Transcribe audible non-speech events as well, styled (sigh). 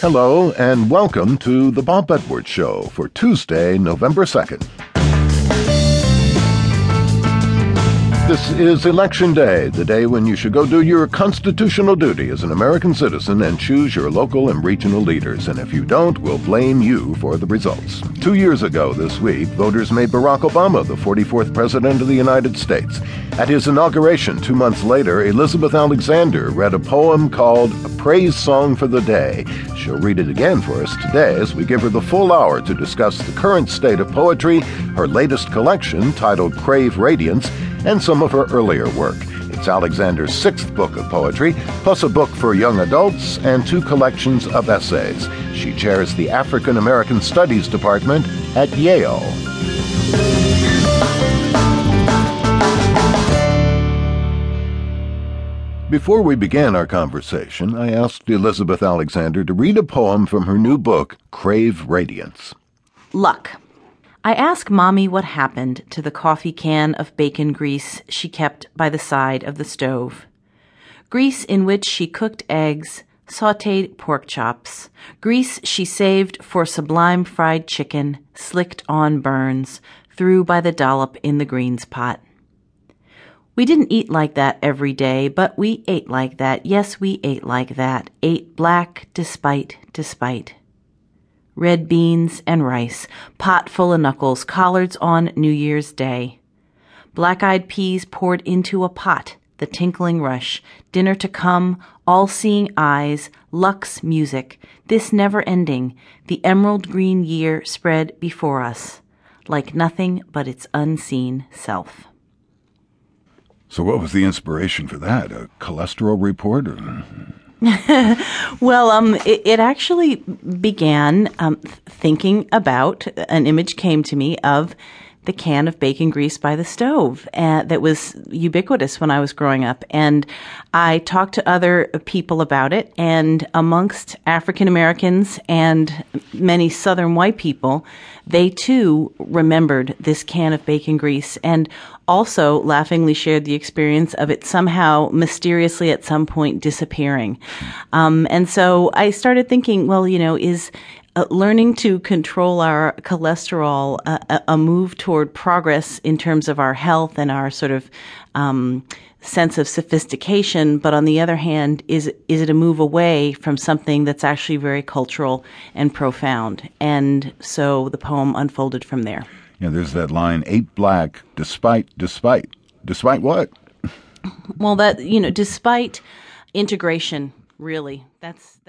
Hello, and welcome to The Bob Edwards Show for Tuesday, November 2nd. This is Election Day, the day when you should go do your constitutional duty as an American citizen and choose your local and regional leaders. And if you don't, we'll blame you for the results. Two years ago this week, voters made Barack Obama the 44th President of the United States. At his inauguration two months later, Elizabeth Alexander read a poem called A Praise Song for the Day. She'll read it again for us today as we give her the full hour to discuss the current state of poetry, her latest collection titled Crave Radiance, and some of her earlier work. It's Alexander's sixth book of poetry, plus a book for young adults and two collections of essays. She chairs the African American Studies Department at Yale. Before we began our conversation, I asked Elizabeth Alexander to read a poem from her new book, Crave Radiance. Luck. I ask Mommy what happened to the coffee can of bacon grease she kept by the side of the stove. Grease in which she cooked eggs, sauteed pork chops, grease she saved for sublime fried chicken, slicked on burns, threw by the dollop in the greens pot. We didn't eat like that every day, but we ate like that. Yes, we ate like that. Ate black despite, despite red beans, and rice, pot full of knuckles, collards on New Year's Day. Black eyed peas poured into a pot, the tinkling rush, dinner to come, all seeing eyes, Lux music, this never ending, the emerald green year spread before us, like nothing but its unseen self. So, what was the inspiration for that? A cholesterol report? Or? (laughs) well, um, it, it, actually began um, thinking about an image came to me of the can of bacon grease by the stove uh, that was ubiquitous when I was growing up. And I talked to other people about it, and amongst African Americans and many Southern white people, they too remembered this can of bacon grease and also laughingly shared the experience of it somehow mysteriously at some point disappearing. Um, and so I started thinking, well, you know, is uh, learning to control our cholesterol uh, a move toward progress in terms of our health and our sort of um, sense of sophistication, but on the other hand, is is it a move away from something that's actually very cultural and profound? And so the poem unfolded from there. Yeah, there's that line, "Ate black, despite, despite, despite what?" well, that you know, despite integration, really, that's that.